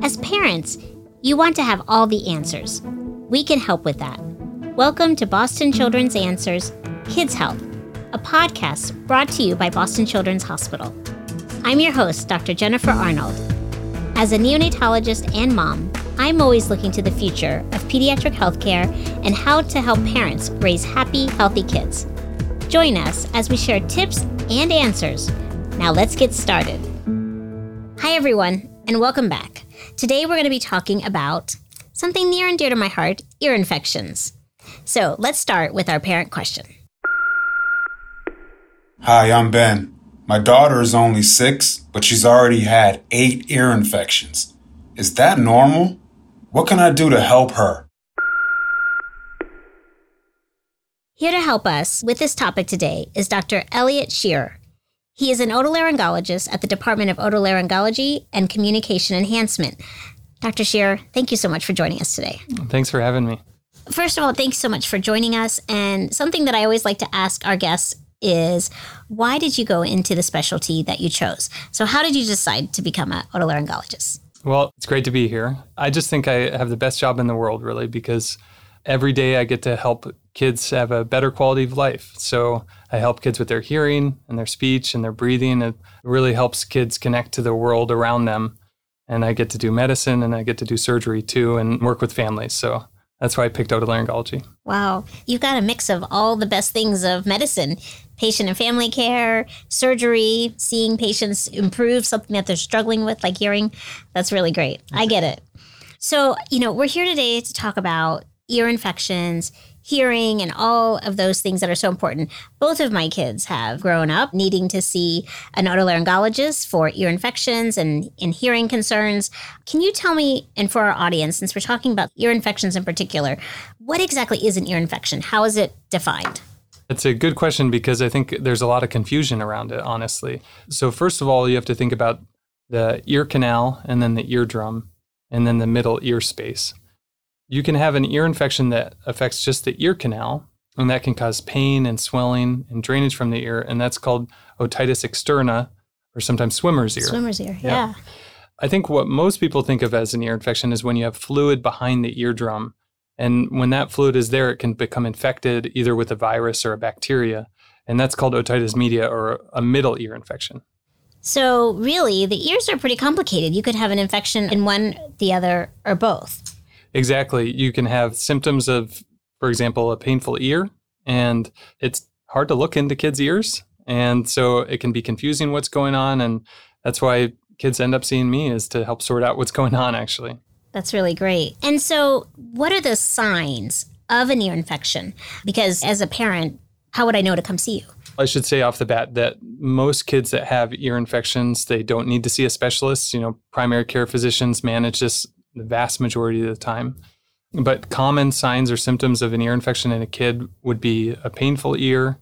As parents, you want to have all the answers. We can help with that. Welcome to Boston Children's Answers Kids Health, a podcast brought to you by Boston Children's Hospital. I'm your host, Dr. Jennifer Arnold. As a neonatologist and mom, I'm always looking to the future of pediatric healthcare and how to help parents raise happy, healthy kids. Join us as we share tips and answers. Now let's get started. Hi, everyone, and welcome back. Today we're going to be talking about something near and dear to my heart ear infections. So let's start with our parent question. Hi, I'm Ben. My daughter is only six, but she's already had eight ear infections. Is that normal? What can I do to help her? Here to help us with this topic today is Dr. Eliot Shearer. He is an otolaryngologist at the Department of Otolaryngology and Communication Enhancement. Dr. Shearer, thank you so much for joining us today. Thanks for having me. First of all, thanks so much for joining us. And something that I always like to ask our guests is why did you go into the specialty that you chose? So, how did you decide to become an otolaryngologist? Well, it's great to be here. I just think I have the best job in the world, really, because every day I get to help kids have a better quality of life. So, I help kids with their hearing and their speech and their breathing. It really helps kids connect to the world around them. And I get to do medicine and I get to do surgery too and work with families. So, that's why I picked out otolaryngology. Wow. You've got a mix of all the best things of medicine patient and family care, surgery, seeing patients improve something that they're struggling with, like hearing. That's really great. I get it. So, you know, we're here today to talk about ear infections, hearing, and all of those things that are so important. Both of my kids have grown up needing to see an otolaryngologist for ear infections and in hearing concerns. Can you tell me, and for our audience, since we're talking about ear infections in particular, what exactly is an ear infection? How is it defined? It's a good question because I think there's a lot of confusion around it, honestly. So, first of all, you have to think about the ear canal and then the eardrum and then the middle ear space. You can have an ear infection that affects just the ear canal, and that can cause pain and swelling and drainage from the ear, and that's called otitis externa or sometimes swimmer's ear. Swimmer's ear, yeah. yeah. I think what most people think of as an ear infection is when you have fluid behind the eardrum and when that fluid is there, it can become infected either with a virus or a bacteria. And that's called otitis media or a middle ear infection. So, really, the ears are pretty complicated. You could have an infection in one, the other, or both. Exactly. You can have symptoms of, for example, a painful ear, and it's hard to look into kids' ears. And so it can be confusing what's going on. And that's why kids end up seeing me is to help sort out what's going on, actually. That's really great. And so, what are the signs of an ear infection? Because as a parent, how would I know to come see you? I should say off the bat that most kids that have ear infections, they don't need to see a specialist. You know, primary care physicians manage this the vast majority of the time. But common signs or symptoms of an ear infection in a kid would be a painful ear,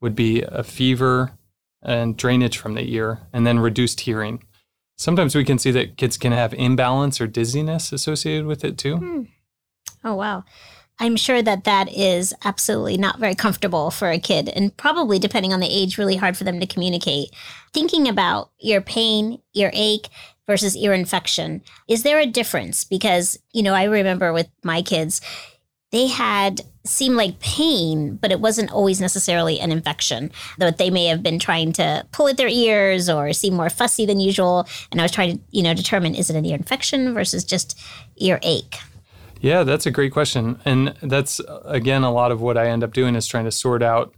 would be a fever and drainage from the ear, and then reduced hearing. Sometimes we can see that kids can have imbalance or dizziness associated with it too. Hmm. Oh, wow. I'm sure that that is absolutely not very comfortable for a kid, and probably depending on the age, really hard for them to communicate. Thinking about ear pain, ear ache versus ear infection, is there a difference? Because, you know, I remember with my kids, they had seemed like pain, but it wasn't always necessarily an infection. That they may have been trying to pull at their ears or seem more fussy than usual. And I was trying to, you know, determine is it an ear infection versus just ear ache. Yeah, that's a great question. And that's again a lot of what I end up doing is trying to sort out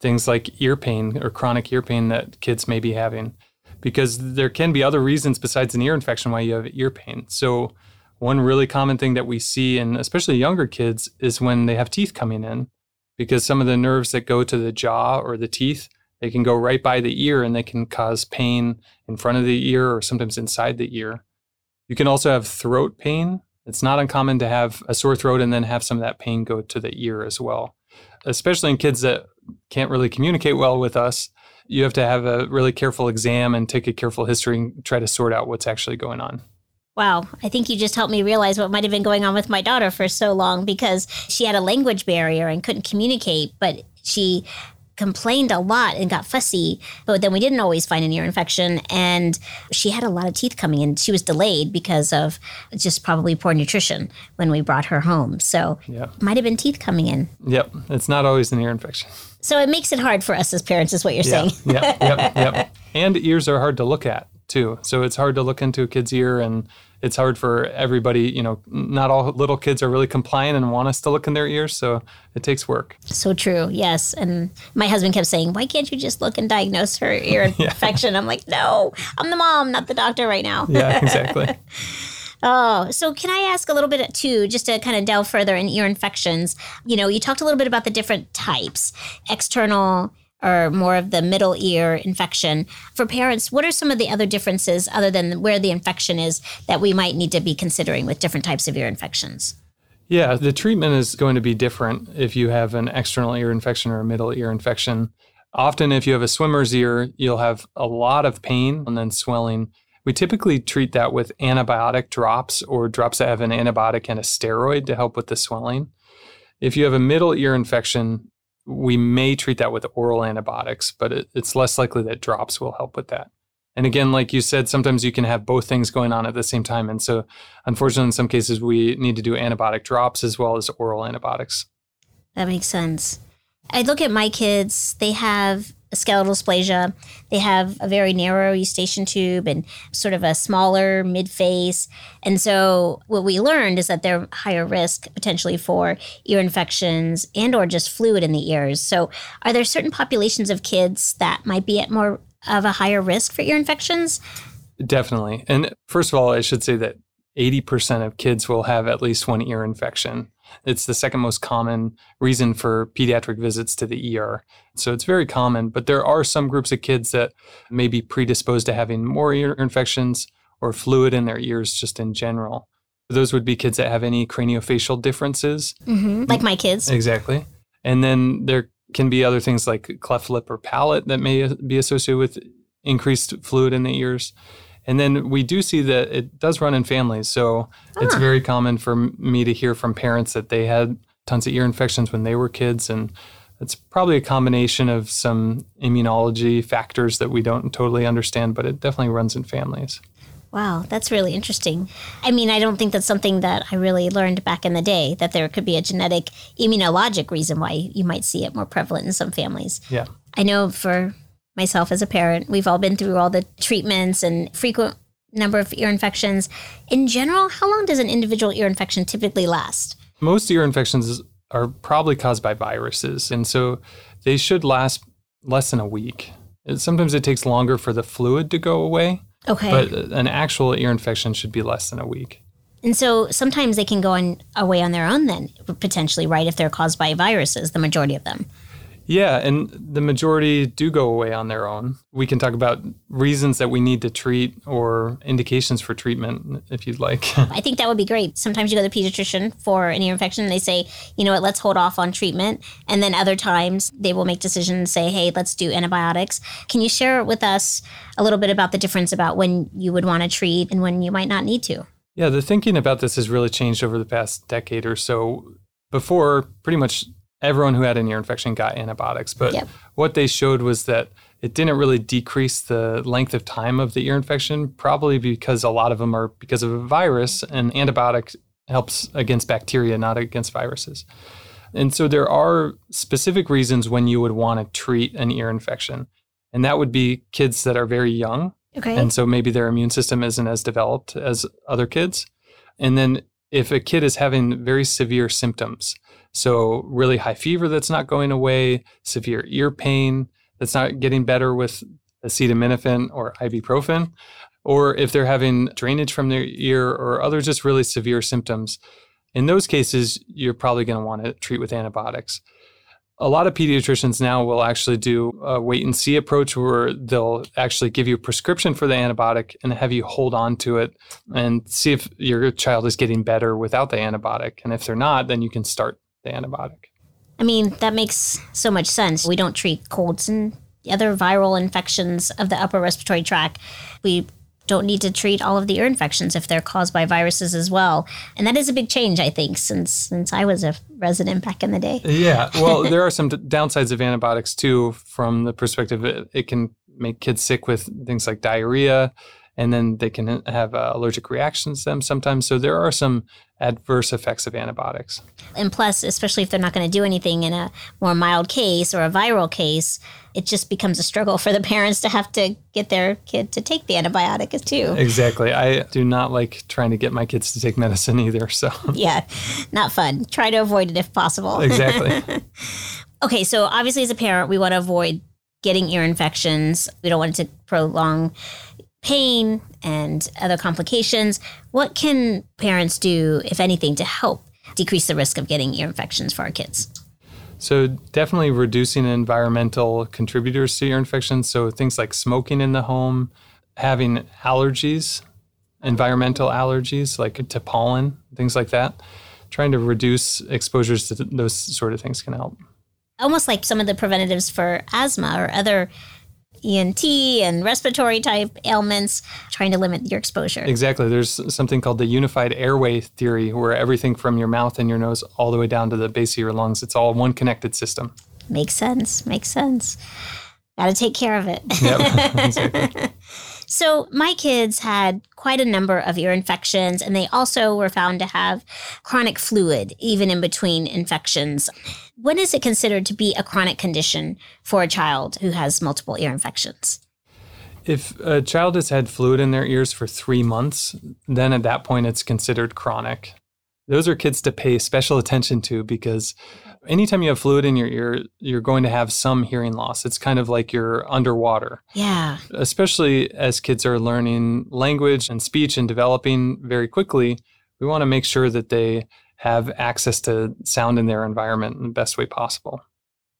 things like ear pain or chronic ear pain that kids may be having. Because there can be other reasons besides an ear infection why you have ear pain. So one really common thing that we see in especially younger kids is when they have teeth coming in, because some of the nerves that go to the jaw or the teeth, they can go right by the ear and they can cause pain in front of the ear or sometimes inside the ear. You can also have throat pain. It's not uncommon to have a sore throat and then have some of that pain go to the ear as well. Especially in kids that can't really communicate well with us, you have to have a really careful exam and take a careful history and try to sort out what's actually going on. Wow, I think you just helped me realize what might have been going on with my daughter for so long because she had a language barrier and couldn't communicate, but she complained a lot and got fussy, but then we didn't always find an ear infection. And she had a lot of teeth coming in. She was delayed because of just probably poor nutrition when we brought her home. So Yep. might have been teeth coming in. Yep. It's not always an ear infection. So it makes it hard for us as parents, is what you're saying. yep, yep, yep. And ears are hard to look at too. So it's hard to look into a kid's ear and it's hard for everybody, you know, not all little kids are really compliant and want us to look in their ears, so it takes work. So true. Yes. And my husband kept saying, Why can't you just look and diagnose her ear infection? I'm like, No, I'm the mom, not the doctor right now. Yeah, exactly. Oh, so can I ask a little bit too, just to kind of delve further in ear infections? You know, you talked a little bit about the different types external or more of the middle ear infection. For parents, what are some of the other differences other than where the infection is that we might need to be considering with different types of ear infections? Yeah, the treatment is going to be different if you have an external ear infection or a middle ear infection. Often, if you have a swimmer's ear, you'll have a lot of pain and then swelling. We typically treat that with antibiotic drops or drops that have an antibiotic and a steroid to help with the swelling. If you have a middle ear infection, we may treat that with oral antibiotics, but it, it's less likely that drops will help with that. And again, like you said, sometimes you can have both things going on at the same time. And so, unfortunately, in some cases, we need to do antibiotic drops as well as oral antibiotics. That makes sense. I look at my kids, they have skeletal dysplasia. They have a very narrow eustachian tube and sort of a smaller mid face. And so what we learned is that they're higher risk potentially for ear infections and or just fluid in the ears. So are there certain populations of kids that might be at more of a higher risk for ear infections? Definitely. And first of all, I should say that 80% of kids will have at least one ear infection. It's the second most common reason for pediatric visits to the ER. So it's very common, but there are some groups of kids that may be predisposed to having more ear infections or fluid in their ears just in general. Those would be kids that have any craniofacial differences. Mm-hmm. Like my kids. Exactly. And then there can be other things like cleft lip or palate that may be associated with increased fluid in the ears. And then we do see that it does run in families. So it's ah. very common for me to hear from parents that they had tons of ear infections when they were kids. And it's probably a combination of some immunology factors that we don't totally understand, but it definitely runs in families. Wow, that's really interesting. I mean, I don't think that's something that I really learned back in the day that there could be a genetic immunologic reason why you might see it more prevalent in some families. Yeah. I know for myself as a parent, we've all been through all the treatments and frequent number of ear infections. In general, how long does an individual ear infection typically last? Most ear infections are probably caused by viruses, and so they should last less than a week. Sometimes it takes longer for the fluid to go away, Okay. but an actual ear infection should be less than a week. and so sometimes they can go on away on their own then, potentially, right? If they're caused by viruses, the majority of them. Yeah, and the majority do go away on their own. We can talk about reasons that we need to treat or indications for treatment if you'd like. I think that would be great. Sometimes you go to the pediatrician for an ear infection and they say, you know what, let's hold off on treatment. And then other times they will make decisions and say, hey, let's do antibiotics. Can you share with us a little bit about the difference about when you would want to treat and when you might not need to? Yeah, the thinking about this has really changed over the past decade or so. Before, pretty much everyone who had an ear infection got antibiotics, but Yep. what they showed was that it didn't really decrease the length of time of the ear infection, probably because a lot of them are because of a virus, and antibiotic helps against bacteria, not against viruses. And so there are specific reasons when you would want to treat an ear infection. And that would be kids that are very young, Okay. and so maybe their immune system isn't as developed as other kids. And then if a kid is having very severe symptoms, so really high fever that's not going away, severe ear pain that's not getting better with acetaminophen or ibuprofen, or if they're having drainage from their ear or other just really severe symptoms, in those cases, you're probably going to want to treat with antibiotics a lot of pediatricians now will actually do a wait and see approach where they'll actually give you a prescription for the antibiotic and have you hold on to it and see if your child is getting better without the antibiotic. And if they're not, then you can start the antibiotic. I mean, that makes so much sense. We don't treat colds and other viral infections of the upper respiratory tract. We don't need to treat all of the ear infections if they're caused by viruses as well. And that is a big change, I think, since since I was a resident back in the day. Yeah, well, there are some d- downsides of antibiotics too, from the perspective it, it can make kids sick with things like diarrhea, and then they can have uh, allergic reactions to them sometimes. So there are some adverse effects of antibiotics. And plus, especially if they're not going to do anything in a more mild case or a viral case, it just becomes a struggle for the parents to have to get their kid to take the antibiotic too. Exactly. I do not like trying to get my kids to take medicine either. So, yeah, not fun. Try to avoid it if possible. Exactly. okay, so obviously, as a parent, we want to avoid getting ear infections. We don't want it to prolong pain and other complications. What can parents do, if anything, to help decrease the risk of getting ear infections for our kids? So, definitely reducing environmental contributors to ear infections. So, things like smoking in the home, having allergies, environmental allergies like to pollen, things like that. Trying to reduce exposures to those sort of things can help. Almost like some of the preventatives for asthma or other ENT and respiratory type ailments, trying to limit your exposure. Exactly. There's something called the unified airway theory, where everything from your mouth and your nose all the way down to the base of your lungs, it's all one connected system. Makes sense. Makes sense. Got to take care of it. Yep, exactly. So, my kids had quite a number of ear infections, and they also were found to have chronic fluid, even in between infections. When is it considered to be a chronic condition for a child who has multiple ear infections? If a child has had fluid in their ears for three months, then at that point it's considered chronic. Those are kids to pay special attention to because anytime you have fluid in your ear, you're going to have some hearing loss. It's kind of like you're underwater. Yeah. Especially as kids are learning language and speech and developing very quickly, we want to make sure that they have access to sound in their environment in the best way possible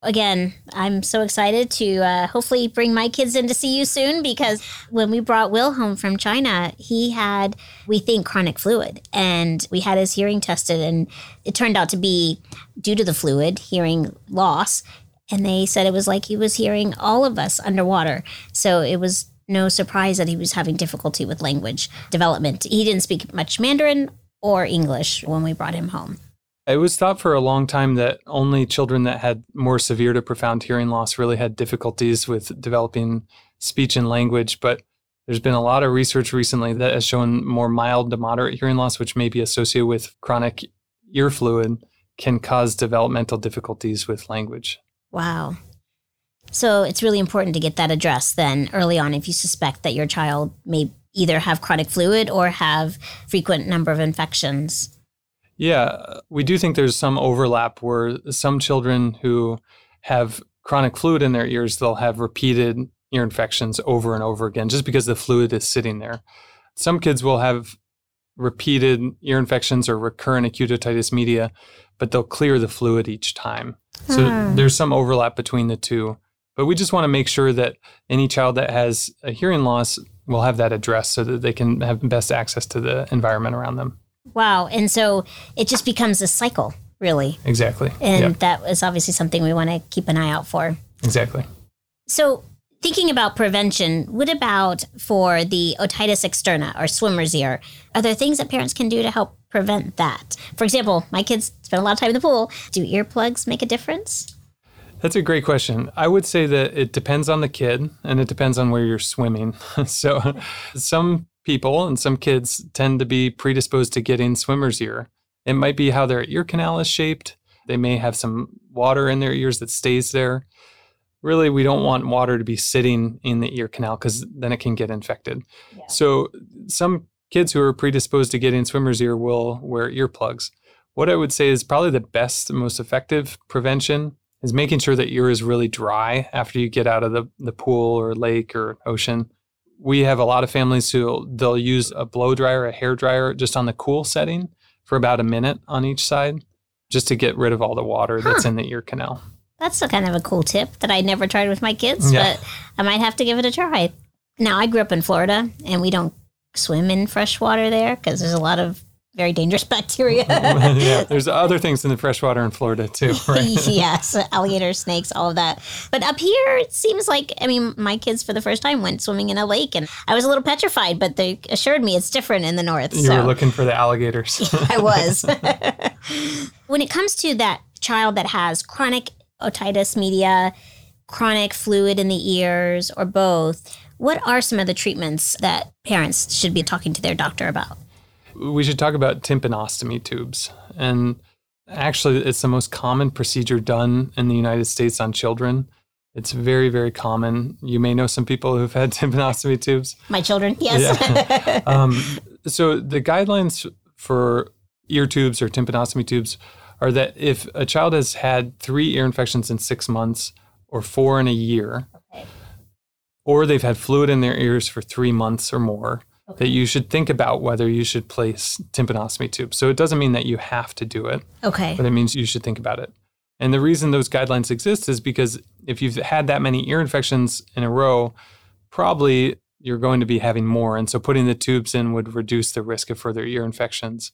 again, I'm so excited to uh, hopefully bring my kids in to see you soon because when we brought Will home from China, he had, we think, chronic fluid. And we had his hearing tested, and it turned out to be due to the fluid, hearing loss. And they said it was like he was hearing all of us underwater. So it was no surprise that he was having difficulty with language development. He didn't speak much Mandarin or English when we brought him home. It was thought for a long time that only children that had more severe to profound hearing loss really had difficulties with developing speech and language. But there's been a lot of research recently that has shown more mild to moderate hearing loss, which may be associated with chronic ear fluid, can cause developmental difficulties with language. Wow. So it's really important to get that addressed then early on if you suspect that your child may either have chronic fluid or have frequent number of infections. Yeah, we do think there's some overlap where some children who have chronic fluid in their ears, they'll have repeated ear infections over and over again just because the fluid is sitting there. Some kids will have repeated ear infections or recurrent acute otitis media, but they'll clear the fluid each time. So hmm. there's some overlap between the two. But we just want to make sure that any child that has a hearing loss will have that addressed so that they can have best access to the environment around them. Wow. And so it just becomes a cycle, really. Exactly. And yep. that is obviously something we want to keep an eye out for. Exactly. So, thinking about prevention, what about for the otitis externa or swimmer's ear? Are there things that parents can do to help prevent that? For example, my kids spend a lot of time in the pool. Do earplugs make a difference? That's a great question. I would say that it depends on the kid and it depends on where you're swimming. so, some people and some kids tend to be predisposed to getting swimmer's ear. It might be how their ear canal is shaped. They may have some water in their ears that stays there. Really, we don't want water to be sitting in the ear canal because then it can get infected. Yeah. So, some kids who are predisposed to getting swimmer's ear will wear earplugs. What I would say is probably the best, most effective prevention is making sure that ear is really dry after you get out of the, the pool or lake or ocean we have a lot of families who they'll use a blow dryer, a hair dryer, just on the cool setting for about a minute on each side, just to get rid of all the water huh. that's in the ear canal. That's a kind of a cool tip that I never tried with my kids, yeah. but I might have to give it a try. Now, I grew up in Florida, and we don't swim in fresh water there because there's a lot of very dangerous bacteria. yeah, there's other things in the freshwater in Florida too, right? yes, alligators, snakes, all of that. But up here, it seems like, I mean, my kids for the first time went swimming in a lake and I was a little petrified, but they assured me it's different in the north. You so were looking for the alligators. I was. when it comes to that child that has chronic otitis media, chronic fluid in the ears, or both, what are some of the treatments that parents should be talking to their doctor about? We should talk about tympanostomy tubes. And actually, it's the most common procedure done in the United States on children. It's very, very common. You may know some people who've had tympanostomy tubes. My children, yes. Yeah. um, so, the guidelines for ear tubes or tympanostomy tubes are that if a child has had three ear infections in six months or four in a year, okay. or they've had fluid in their ears for three months or more, okay. that you should think about whether you should place tympanostomy tubes. So it doesn't mean that you have to do it. Okay. But it means you should think about it. And the reason those guidelines exist is because if you've had that many ear infections in a row, probably you're going to be having more. And so putting the tubes in would reduce the risk of further ear infections.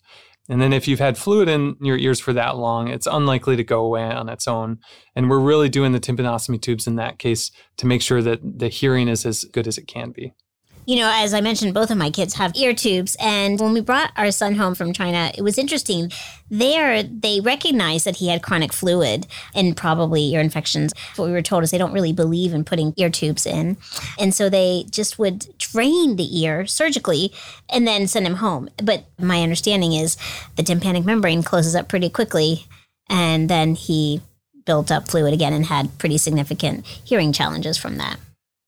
And then if you've had fluid in your ears for that long, it's unlikely to go away on its own. And we're really doing the tympanostomy tubes in that case to make sure that the hearing is as good as it can be you know, as I mentioned, both of my kids have ear tubes. And when we brought our son home from China, it was interesting. There, they recognized that he had chronic fluid and probably ear infections. What we were told is they don't really believe in putting ear tubes in. And so they just would drain the ear surgically and then send him home. But my understanding is the tympanic membrane closes up pretty quickly. And then he built up fluid again and had pretty significant hearing challenges from that.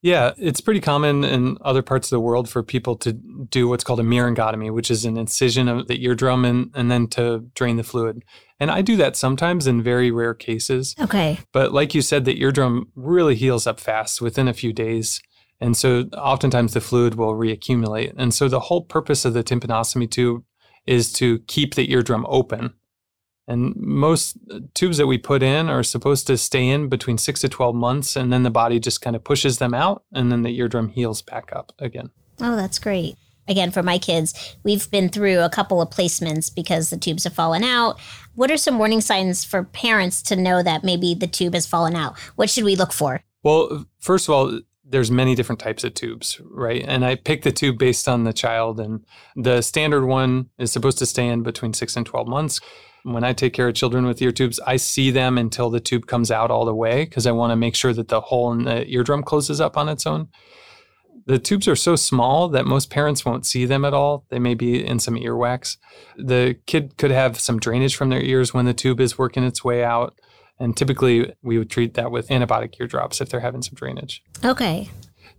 Yeah, it's pretty common in other parts of the world for people to do what's called a myringotomy, which is an incision of the eardrum and, and then to drain the fluid. And I do that sometimes in very rare cases. Okay. But like you said, the eardrum really heals up fast within a few days. And so oftentimes the fluid will reaccumulate. And so the whole purpose of the tympanostomy tube is to keep the eardrum open and most tubes that we put in are supposed to stay in between six to 12 months, and then the body just kind of pushes them out, and then the eardrum heals back up again. Oh, that's great. Again, for my kids, we've been through a couple of placements because the tubes have fallen out. What are some warning signs for parents to know that maybe the tube has fallen out? What should we look for? Well, first of all, there's many different types of tubes, right? And I pick the tube based on the child, and the standard one is supposed to stay in between six and 12 months. When I take care of children with ear tubes, I see them until the tube comes out all the way because I want to make sure that the hole in the eardrum closes up on its own. The tubes are so small that most parents won't see them at all. They may be in some earwax. The kid could have some drainage from their ears when the tube is working its way out. And typically, we would treat that with antibiotic ear drops if they're having some drainage. Okay.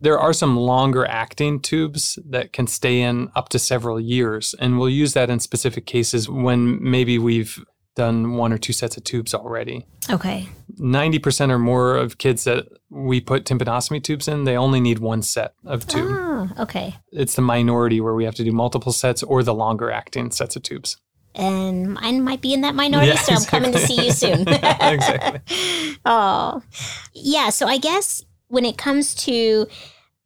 There are some longer acting tubes that can stay in up to several years, and we'll use that in specific cases when maybe we've done one or two sets of tubes already. Okay. 90% or more of kids that we put tympanostomy tubes in, they only need one set of tube. Oh, okay. It's the minority where we have to do multiple sets or the longer acting sets of tubes. And mine might be in that minority, yeah, so I'm coming to see you soon. exactly. oh, yeah. So I guess when it comes to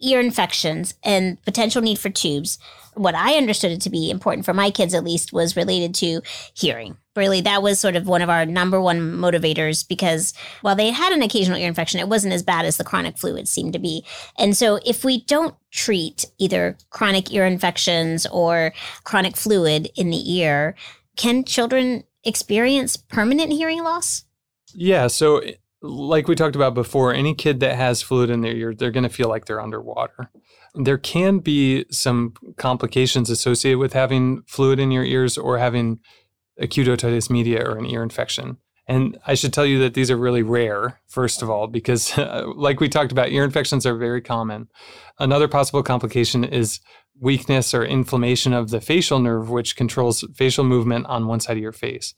ear infections and potential need for tubes, what I understood it to be important for my kids at least was related to hearing. Really, that was sort of one of our number one motivators because while they had an occasional ear infection, it wasn't as bad as the chronic fluid seemed to be. And so if we don't treat either chronic ear infections or chronic fluid in the ear, can children experience permanent hearing loss? Yeah. So like we talked about before, any kid that has fluid in their ear, they're going to feel like they're underwater. There can be some complications associated with having fluid in your ears or having acute otitis media or an ear infection. And I should tell you that these are really rare, first of all, because like we talked about, ear infections are very common. Another possible complication is weakness or inflammation of the facial nerve, which controls facial movement on one side of your face.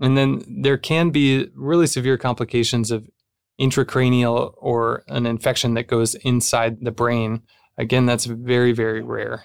And then there can be really severe complications of intracranial or an infection that goes inside the brain. Again, that's very, very rare.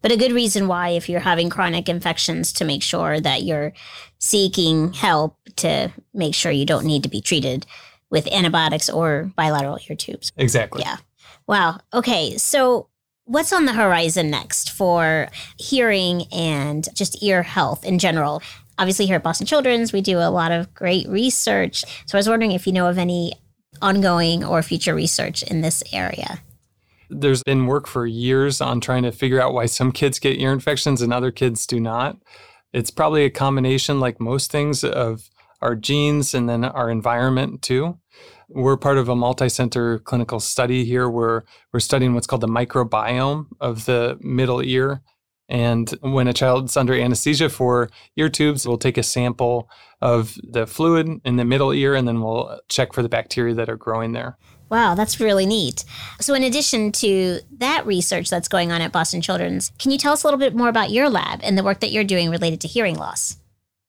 But a good reason why, if you're having chronic infections, to make sure that you're seeking help to make sure you don't need to be treated with antibiotics or bilateral ear tubes. Exactly. Yeah. Wow. Okay. So What's on the horizon next for hearing and just ear health in general? Obviously, here at Boston Children's, we do a lot of great research. So I was wondering if you know of any ongoing or future research in this area. There's been work for years on trying to figure out why some kids get ear infections and other kids do not. It's probably a combination, like most things, of our genes and then our environment too. We're part of a multi center clinical study here where we're studying what's called the microbiome of the middle ear. And when a child's under anesthesia for ear tubes, we'll take a sample of the fluid in the middle ear and then we'll check for the bacteria that are growing there. Wow, that's really neat. So, in addition to that research that's going on at Boston Children's, can you tell us a little bit more about your lab and the work that you're doing related to hearing loss?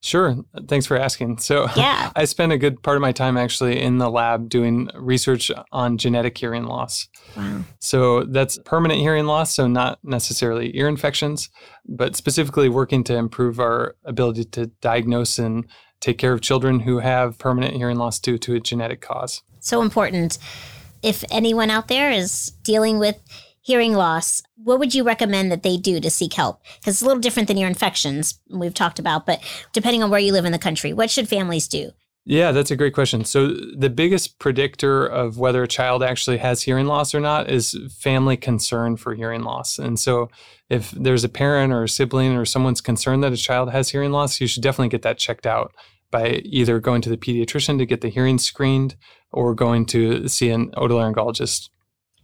Sure. Thanks for asking. So, yeah. I spend a good part of my time actually in the lab doing research on genetic hearing loss. Wow. So, that's permanent hearing loss, so not necessarily ear infections, but specifically working to improve our ability to diagnose and take care of children who have permanent hearing loss due to a genetic cause. So important. If anyone out there is dealing with hearing loss, what would you recommend that they do to seek help? Because it's a little different than your infections we've talked about, but depending on where you live in the country, what should families do? Yeah, that's a great question. So, the biggest predictor of whether a child actually has hearing loss or not is family concern for hearing loss. And so, if there's a parent or a sibling or someone's concerned that a child has hearing loss, you should definitely get that checked out by either going to the pediatrician to get the hearing screened or going to see an otolaryngologist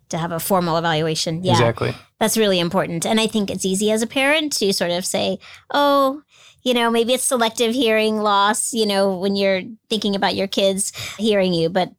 to have a formal evaluation. Yeah. Exactly. That's really important. And I think it's easy as a parent to sort of say, oh, you know, maybe it's selective hearing loss, you know, when you're thinking about your kids hearing you. But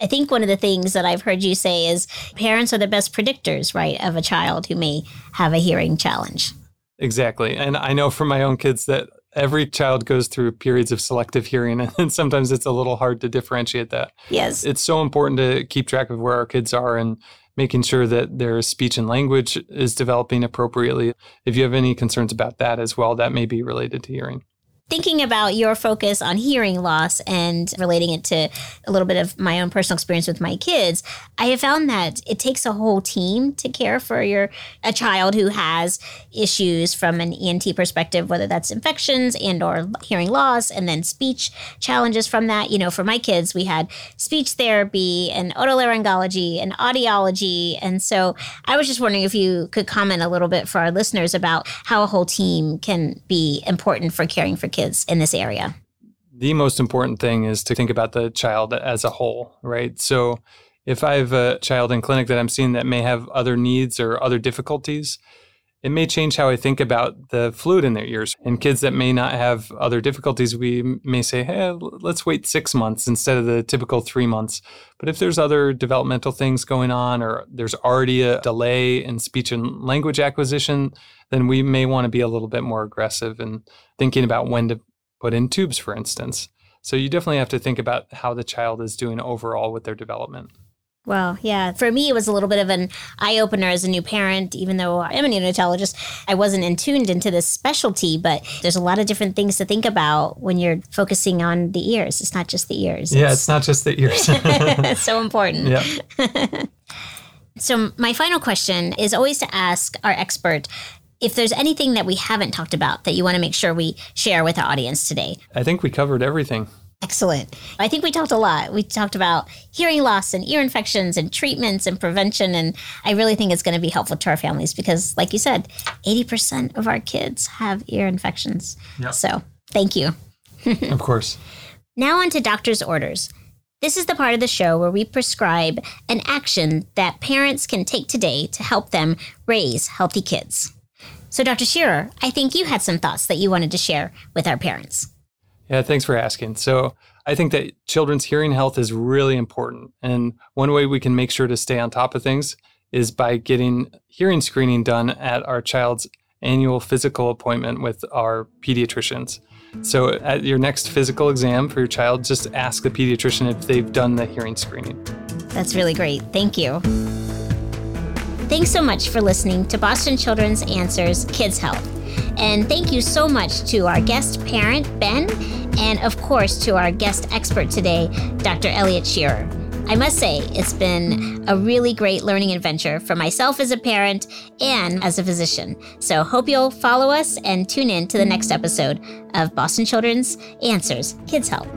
I think one of the things that I've heard you say is parents are the best predictors, right, of a child who may have a hearing challenge. Exactly. And I know from my own kids that every child goes through periods of selective hearing and sometimes it's a little hard to differentiate that. Yes. It's so important to keep track of where our kids are and making sure that their speech and language is developing appropriately. If you have any concerns about that as well, that may be related to hearing thinking about your focus on hearing loss and relating it to a little bit of my own personal experience with my kids, I have found that it takes a whole team to care for your a child who has issues from an ENT perspective, whether that's infections and or hearing loss, and then speech challenges from that. You know, for my kids, we had speech therapy and otolaryngology and audiology, and so I was just wondering if you could comment a little bit for our listeners about how a whole team can be important for caring for kids kids in this area? The most important thing is to think about the child as a whole, right? So if I have a child in clinic that I'm seeing that may have other needs or other difficulties, it may change how I think about the fluid in their ears. And kids that may not have other difficulties, we may say, hey, let's wait six months instead of the typical three months. But if there's other developmental things going on, or there's already a delay in speech and language acquisition, then we may want to be a little bit more aggressive in thinking about when to put in tubes, for instance. So you definitely have to think about how the child is doing overall with their development. Well, yeah. For me, it was a little bit of an eye opener as a new parent. Even though I am a neonatologist, I wasn't in tuned into this specialty. But there's a lot of different things to think about when you're focusing on the ears. It's not just the ears. Yeah, it's, it's not just the ears. it's so important. Yeah. so my final question is always to ask our expert if there's anything that we haven't talked about that you want to make sure we share with our audience today. I think we covered everything. Excellent. I think we talked a lot. We talked about hearing loss and ear infections and treatments and prevention. And I really think it's going to be helpful to our families because, like you said, 80% of our kids have ear infections. Yep. So thank you. of course. Now, on to doctor's orders. This is the part of the show where we prescribe an action that parents can take today to help them raise healthy kids. So, Dr. Shearer, I think you had some thoughts that you wanted to share with our parents. Yeah, thanks for asking. So, I think that children's hearing health is really important. And one way we can make sure to stay on top of things is by getting hearing screening done at our child's annual physical appointment with our pediatricians. So, at your next physical exam for your child, just ask the pediatrician if they've done the hearing screening. That's really great. Thank you. Thanks so much for listening to Boston Children's Answers Kids Health. And thank you so much to our guest parent, Ben, and of course to our guest expert today, Dr. Eliot Shearer. I must say, it's been a really great learning adventure for myself as a parent and as a physician. So, hope you'll follow us and tune in to the next episode of Boston Children's Answers Kids Health.